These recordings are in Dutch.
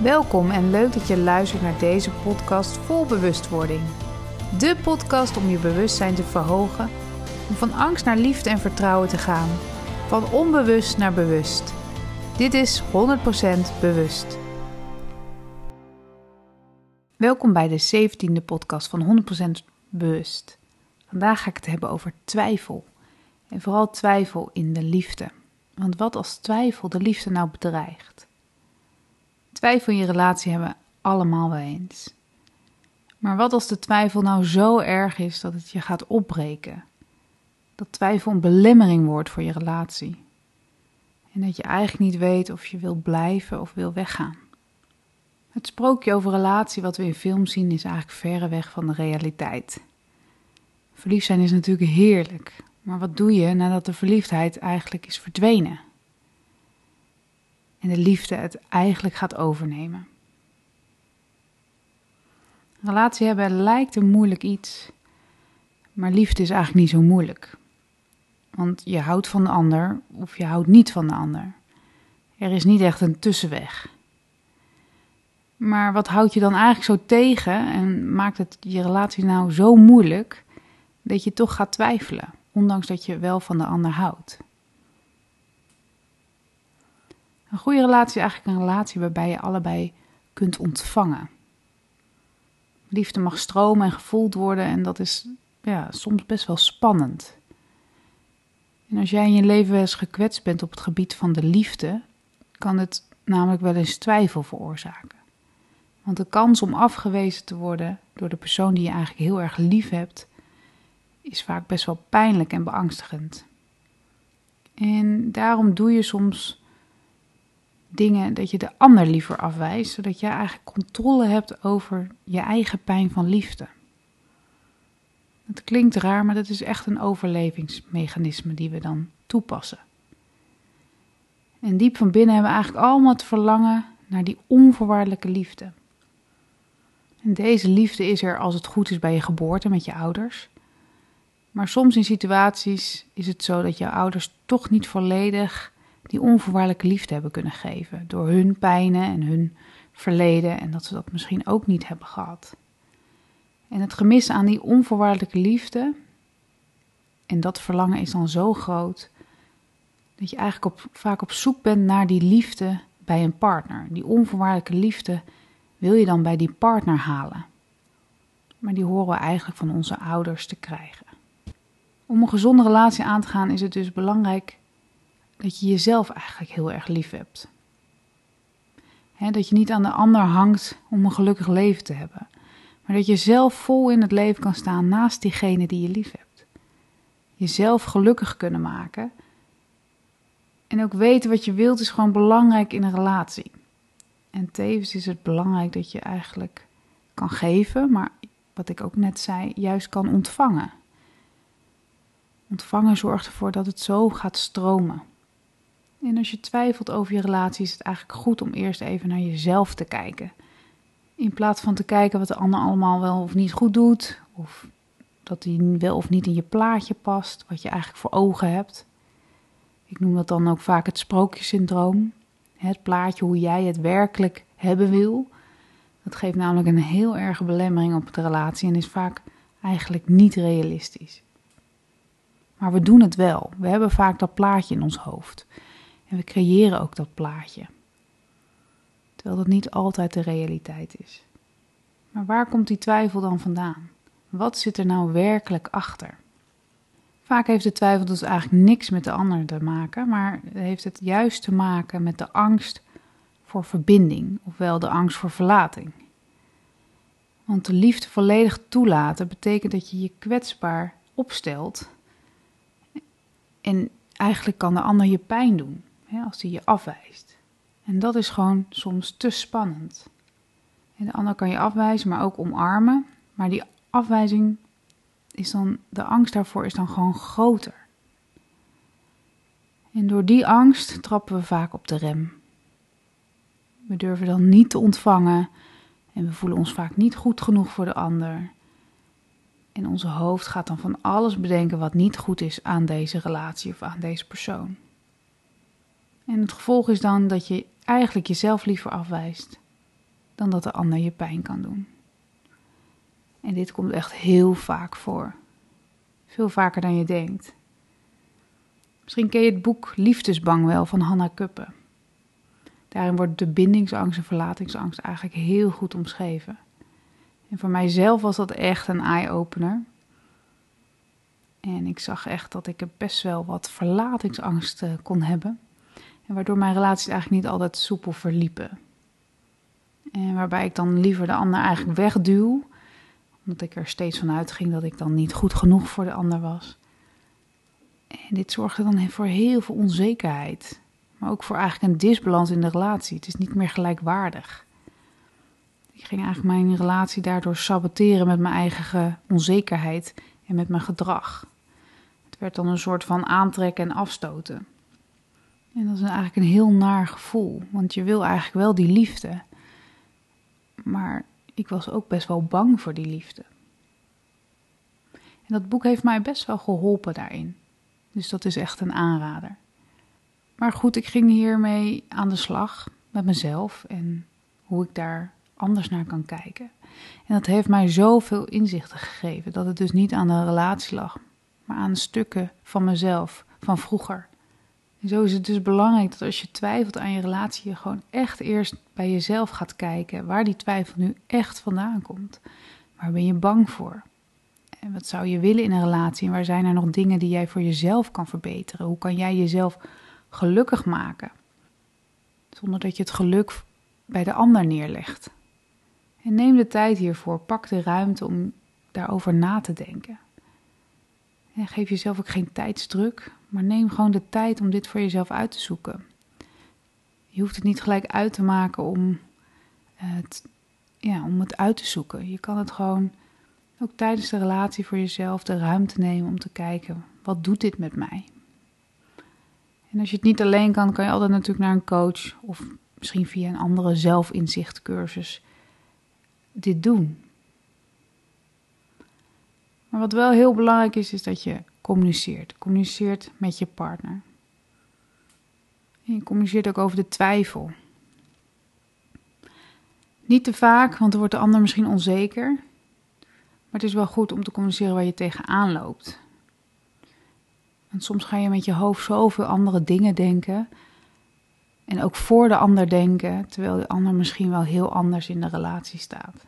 Welkom en leuk dat je luistert naar deze podcast vol bewustwording. De podcast om je bewustzijn te verhogen, om van angst naar liefde en vertrouwen te gaan, van onbewust naar bewust. Dit is 100% bewust. Welkom bij de 17e podcast van 100% bewust. Vandaag ga ik het hebben over twijfel. En vooral twijfel in de liefde. Want wat als twijfel de liefde nou bedreigt? Twijfel in je relatie hebben we allemaal wel eens. Maar wat als de twijfel nou zo erg is dat het je gaat opbreken? Dat twijfel een belemmering wordt voor je relatie. En dat je eigenlijk niet weet of je wil blijven of wil weggaan. Het sprookje over relatie wat we in film zien is eigenlijk verre weg van de realiteit. Verliefd zijn is natuurlijk heerlijk, maar wat doe je nadat de verliefdheid eigenlijk is verdwenen? En de liefde het eigenlijk gaat overnemen. Relatie hebben lijkt een moeilijk iets, maar liefde is eigenlijk niet zo moeilijk. Want je houdt van de ander of je houdt niet van de ander. Er is niet echt een tussenweg. Maar wat houdt je dan eigenlijk zo tegen en maakt het je relatie nou zo moeilijk dat je toch gaat twijfelen, ondanks dat je wel van de ander houdt? Een goede relatie is eigenlijk een relatie waarbij je allebei kunt ontvangen. Liefde mag stromen en gevoeld worden en dat is ja, soms best wel spannend. En als jij in je leven eens gekwetst bent op het gebied van de liefde, kan het namelijk wel eens twijfel veroorzaken. Want de kans om afgewezen te worden door de persoon die je eigenlijk heel erg lief hebt, is vaak best wel pijnlijk en beangstigend. En daarom doe je soms dingen dat je de ander liever afwijst, zodat jij eigenlijk controle hebt over je eigen pijn van liefde. Het klinkt raar, maar dat is echt een overlevingsmechanisme die we dan toepassen. En diep van binnen hebben we eigenlijk allemaal het verlangen naar die onvoorwaardelijke liefde. En deze liefde is er als het goed is bij je geboorte met je ouders. Maar soms in situaties is het zo dat je ouders toch niet volledig die onvoorwaardelijke liefde hebben kunnen geven. Door hun pijnen en hun verleden en dat ze dat misschien ook niet hebben gehad. En het gemis aan die onvoorwaardelijke liefde, en dat verlangen is dan zo groot, dat je eigenlijk op, vaak op zoek bent naar die liefde bij een partner. Die onvoorwaardelijke liefde wil je dan bij die partner halen. Maar die horen we eigenlijk van onze ouders te krijgen. Om een gezonde relatie aan te gaan is het dus belangrijk dat je jezelf eigenlijk heel erg lief hebt. dat je niet aan de ander hangt om een gelukkig leven te hebben, maar dat je zelf vol in het leven kan staan naast diegene die je lief hebt. Jezelf gelukkig kunnen maken. En ook weten wat je wilt is gewoon belangrijk in een relatie. En tevens is het belangrijk dat je eigenlijk kan geven, maar wat ik ook net zei, juist kan ontvangen. Ontvangen zorgt ervoor dat het zo gaat stromen. En als je twijfelt over je relatie, is het eigenlijk goed om eerst even naar jezelf te kijken. In plaats van te kijken wat de ander allemaal wel of niet goed doet, of dat hij wel of niet in je plaatje past, wat je eigenlijk voor ogen hebt. Ik noem dat dan ook vaak het sprookjesyndroom. Het plaatje hoe jij het werkelijk hebben wil. Dat geeft namelijk een heel erge belemmering op de relatie en is vaak eigenlijk niet realistisch. Maar we doen het wel. We hebben vaak dat plaatje in ons hoofd. En we creëren ook dat plaatje. Terwijl dat niet altijd de realiteit is. Maar waar komt die twijfel dan vandaan? Wat zit er nou werkelijk achter? Vaak heeft de twijfel dus eigenlijk niks met de ander te maken, maar heeft het juist te maken met de angst voor verbinding, ofwel de angst voor verlating. Want de liefde volledig toelaten betekent dat je je kwetsbaar opstelt en eigenlijk kan de ander je pijn doen als hij je afwijst. En dat is gewoon soms te spannend. En de ander kan je afwijzen, maar ook omarmen. Maar die afwijzing is dan, de angst daarvoor is dan gewoon groter. En door die angst trappen we vaak op de rem. We durven dan niet te ontvangen en we voelen ons vaak niet goed genoeg voor de ander. En onze hoofd gaat dan van alles bedenken wat niet goed is aan deze relatie of aan deze persoon. En het gevolg is dan dat je eigenlijk jezelf liever afwijst dan dat de ander je pijn kan doen. En dit komt echt heel vaak voor. Veel vaker dan je denkt. Misschien ken je het boek Liefdesbang wel van Hannah Kuppe. Daarin wordt de bindingsangst en verlatingsangst eigenlijk heel goed omschreven. En voor mijzelf was dat echt een eye-opener. En ik zag echt dat ik best wel wat verlatingsangst eh, kon hebben. Waardoor mijn relaties eigenlijk niet altijd soepel verliepen. En waarbij ik dan liever de ander eigenlijk wegduw. Omdat ik er steeds van uitging dat ik dan niet goed genoeg voor de ander was. En dit zorgde dan voor heel veel onzekerheid. Maar ook voor eigenlijk een disbalans in de relatie. Het is niet meer gelijkwaardig. Ik ging eigenlijk mijn relatie daardoor saboteren met mijn eigen onzekerheid en met mijn gedrag. Het werd dan een soort van aantrekken en afstoten. En dat is eigenlijk een heel naar gevoel, want je wil eigenlijk wel die liefde. Maar ik was ook best wel bang voor die liefde. En dat boek heeft mij best wel geholpen daarin. Dus dat is echt een aanrader. Maar goed, ik ging hiermee aan de slag met mezelf en hoe ik daar anders naar kan kijken. En dat heeft mij zoveel inzichten gegeven dat het dus niet aan de relatie lag, maar aan stukken van mezelf, van vroeger. Zo is het dus belangrijk dat als je twijfelt aan je relatie, je gewoon echt eerst bij jezelf gaat kijken waar die twijfel nu echt vandaan komt. Waar ben je bang voor? En wat zou je willen in een relatie? En waar zijn er nog dingen die jij voor jezelf kan verbeteren? Hoe kan jij jezelf gelukkig maken? Zonder dat je het geluk bij de ander neerlegt. En neem de tijd hiervoor. Pak de ruimte om daarover na te denken. En geef jezelf ook geen tijdsdruk, maar neem gewoon de tijd om dit voor jezelf uit te zoeken. Je hoeft het niet gelijk uit te maken om het, ja, om het uit te zoeken. Je kan het gewoon ook tijdens de relatie voor jezelf de ruimte nemen om te kijken: wat doet dit met mij? En als je het niet alleen kan, kan je altijd natuurlijk naar een coach of misschien via een andere zelfinzichtcursus dit doen. Maar wat wel heel belangrijk is, is dat je communiceert. Communiceert met je partner. En je communiceert ook over de twijfel. Niet te vaak, want dan wordt de ander misschien onzeker. Maar het is wel goed om te communiceren waar je tegenaan loopt. Want soms ga je met je hoofd zoveel andere dingen denken. En ook voor de ander denken, terwijl de ander misschien wel heel anders in de relatie staat.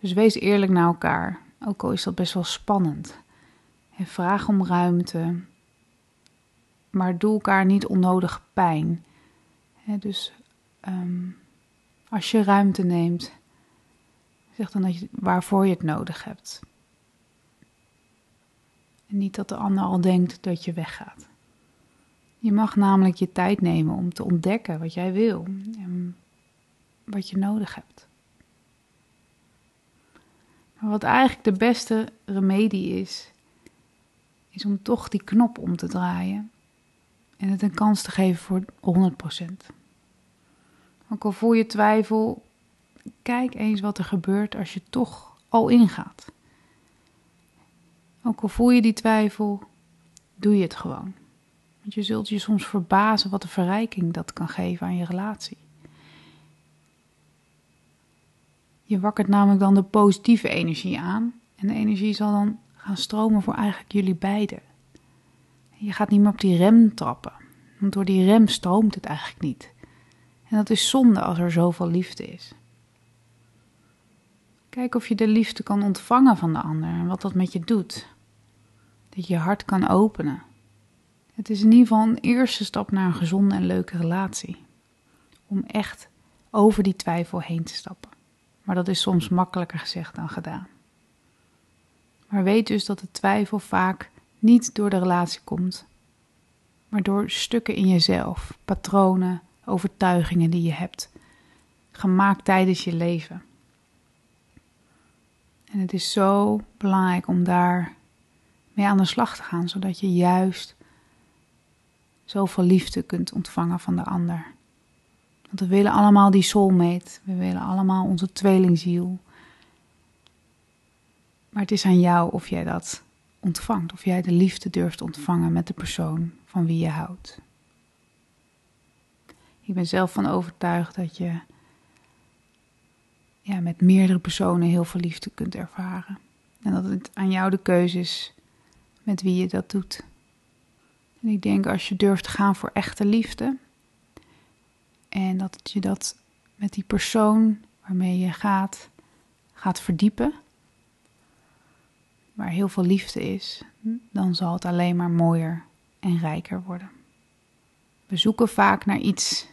Dus wees eerlijk naar elkaar, ook al is dat best wel spannend. Vraag om ruimte, maar doe elkaar niet onnodig pijn. dus ehm, als je ruimte neemt, zeg dan dat je, waarvoor je het nodig hebt. En niet dat de ander al denkt dat je weggaat. Je mag namelijk je tijd nemen om te ontdekken wat jij wil en wat je nodig hebt. Maar wat eigenlijk de beste remedie is, is om toch die knop om te draaien en het een kans te geven voor 100%. Ook al voel je twijfel, kijk eens wat er gebeurt als je toch al ingaat. Ook al voel je die twijfel, doe je het gewoon. Want je zult je soms verbazen wat de verrijking dat kan geven aan je relatie. Je wakkert namelijk dan de positieve energie aan. En de energie zal dan gaan stromen voor eigenlijk jullie beiden. Je gaat niet meer op die rem trappen. Want door die rem stroomt het eigenlijk niet. En dat is zonde als er zoveel liefde is. Kijk of je de liefde kan ontvangen van de ander en wat dat met je doet. Dat je je hart kan openen. Het is in ieder geval een eerste stap naar een gezonde en leuke relatie. Om echt over die twijfel heen te stappen. Maar dat is soms makkelijker gezegd dan gedaan. Maar weet dus dat de twijfel vaak niet door de relatie komt, maar door stukken in jezelf, patronen, overtuigingen die je hebt, gemaakt tijdens je leven. En het is zo belangrijk om daar mee aan de slag te gaan, zodat je juist zoveel liefde kunt ontvangen van de ander. Want we willen allemaal die soulmate. We willen allemaal onze tweelingziel. Maar het is aan jou of jij dat ontvangt. Of jij de liefde durft ontvangen met de persoon van wie je houdt. Ik ben zelf van overtuigd dat je met meerdere personen heel veel liefde kunt ervaren. En dat het aan jou de keuze is met wie je dat doet. En ik denk als je durft te gaan voor echte liefde. En dat je dat met die persoon waarmee je gaat, gaat verdiepen. Waar heel veel liefde is, dan zal het alleen maar mooier en rijker worden. We zoeken vaak naar iets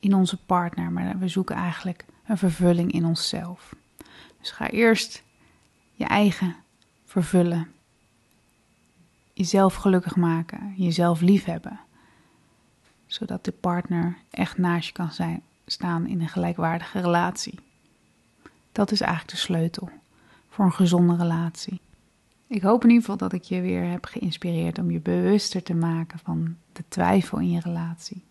in onze partner, maar we zoeken eigenlijk een vervulling in onszelf. Dus ga eerst je eigen vervullen. Jezelf gelukkig maken, jezelf liefhebben. Zodat de partner echt naast je kan zijn, staan in een gelijkwaardige relatie. Dat is eigenlijk de sleutel voor een gezonde relatie. Ik hoop in ieder geval dat ik je weer heb geïnspireerd om je bewuster te maken van de twijfel in je relatie.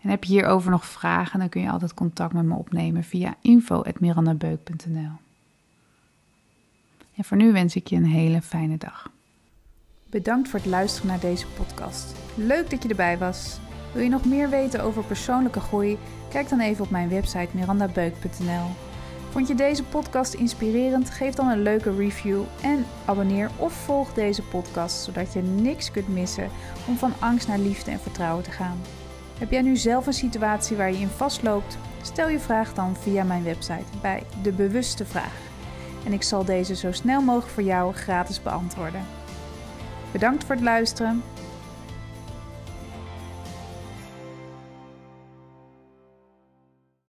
En heb je hierover nog vragen, dan kun je altijd contact met me opnemen via info.mirandabeuk.nl. En voor nu wens ik je een hele fijne dag. Bedankt voor het luisteren naar deze podcast. Leuk dat je erbij was. Wil je nog meer weten over persoonlijke groei? Kijk dan even op mijn website mirandabeuk.nl. Vond je deze podcast inspirerend? Geef dan een leuke review en abonneer of volg deze podcast zodat je niks kunt missen om van angst naar liefde en vertrouwen te gaan. Heb jij nu zelf een situatie waar je in vastloopt? Stel je vraag dan via mijn website bij De Bewuste Vraag. En ik zal deze zo snel mogelijk voor jou gratis beantwoorden. Bedankt voor het luisteren.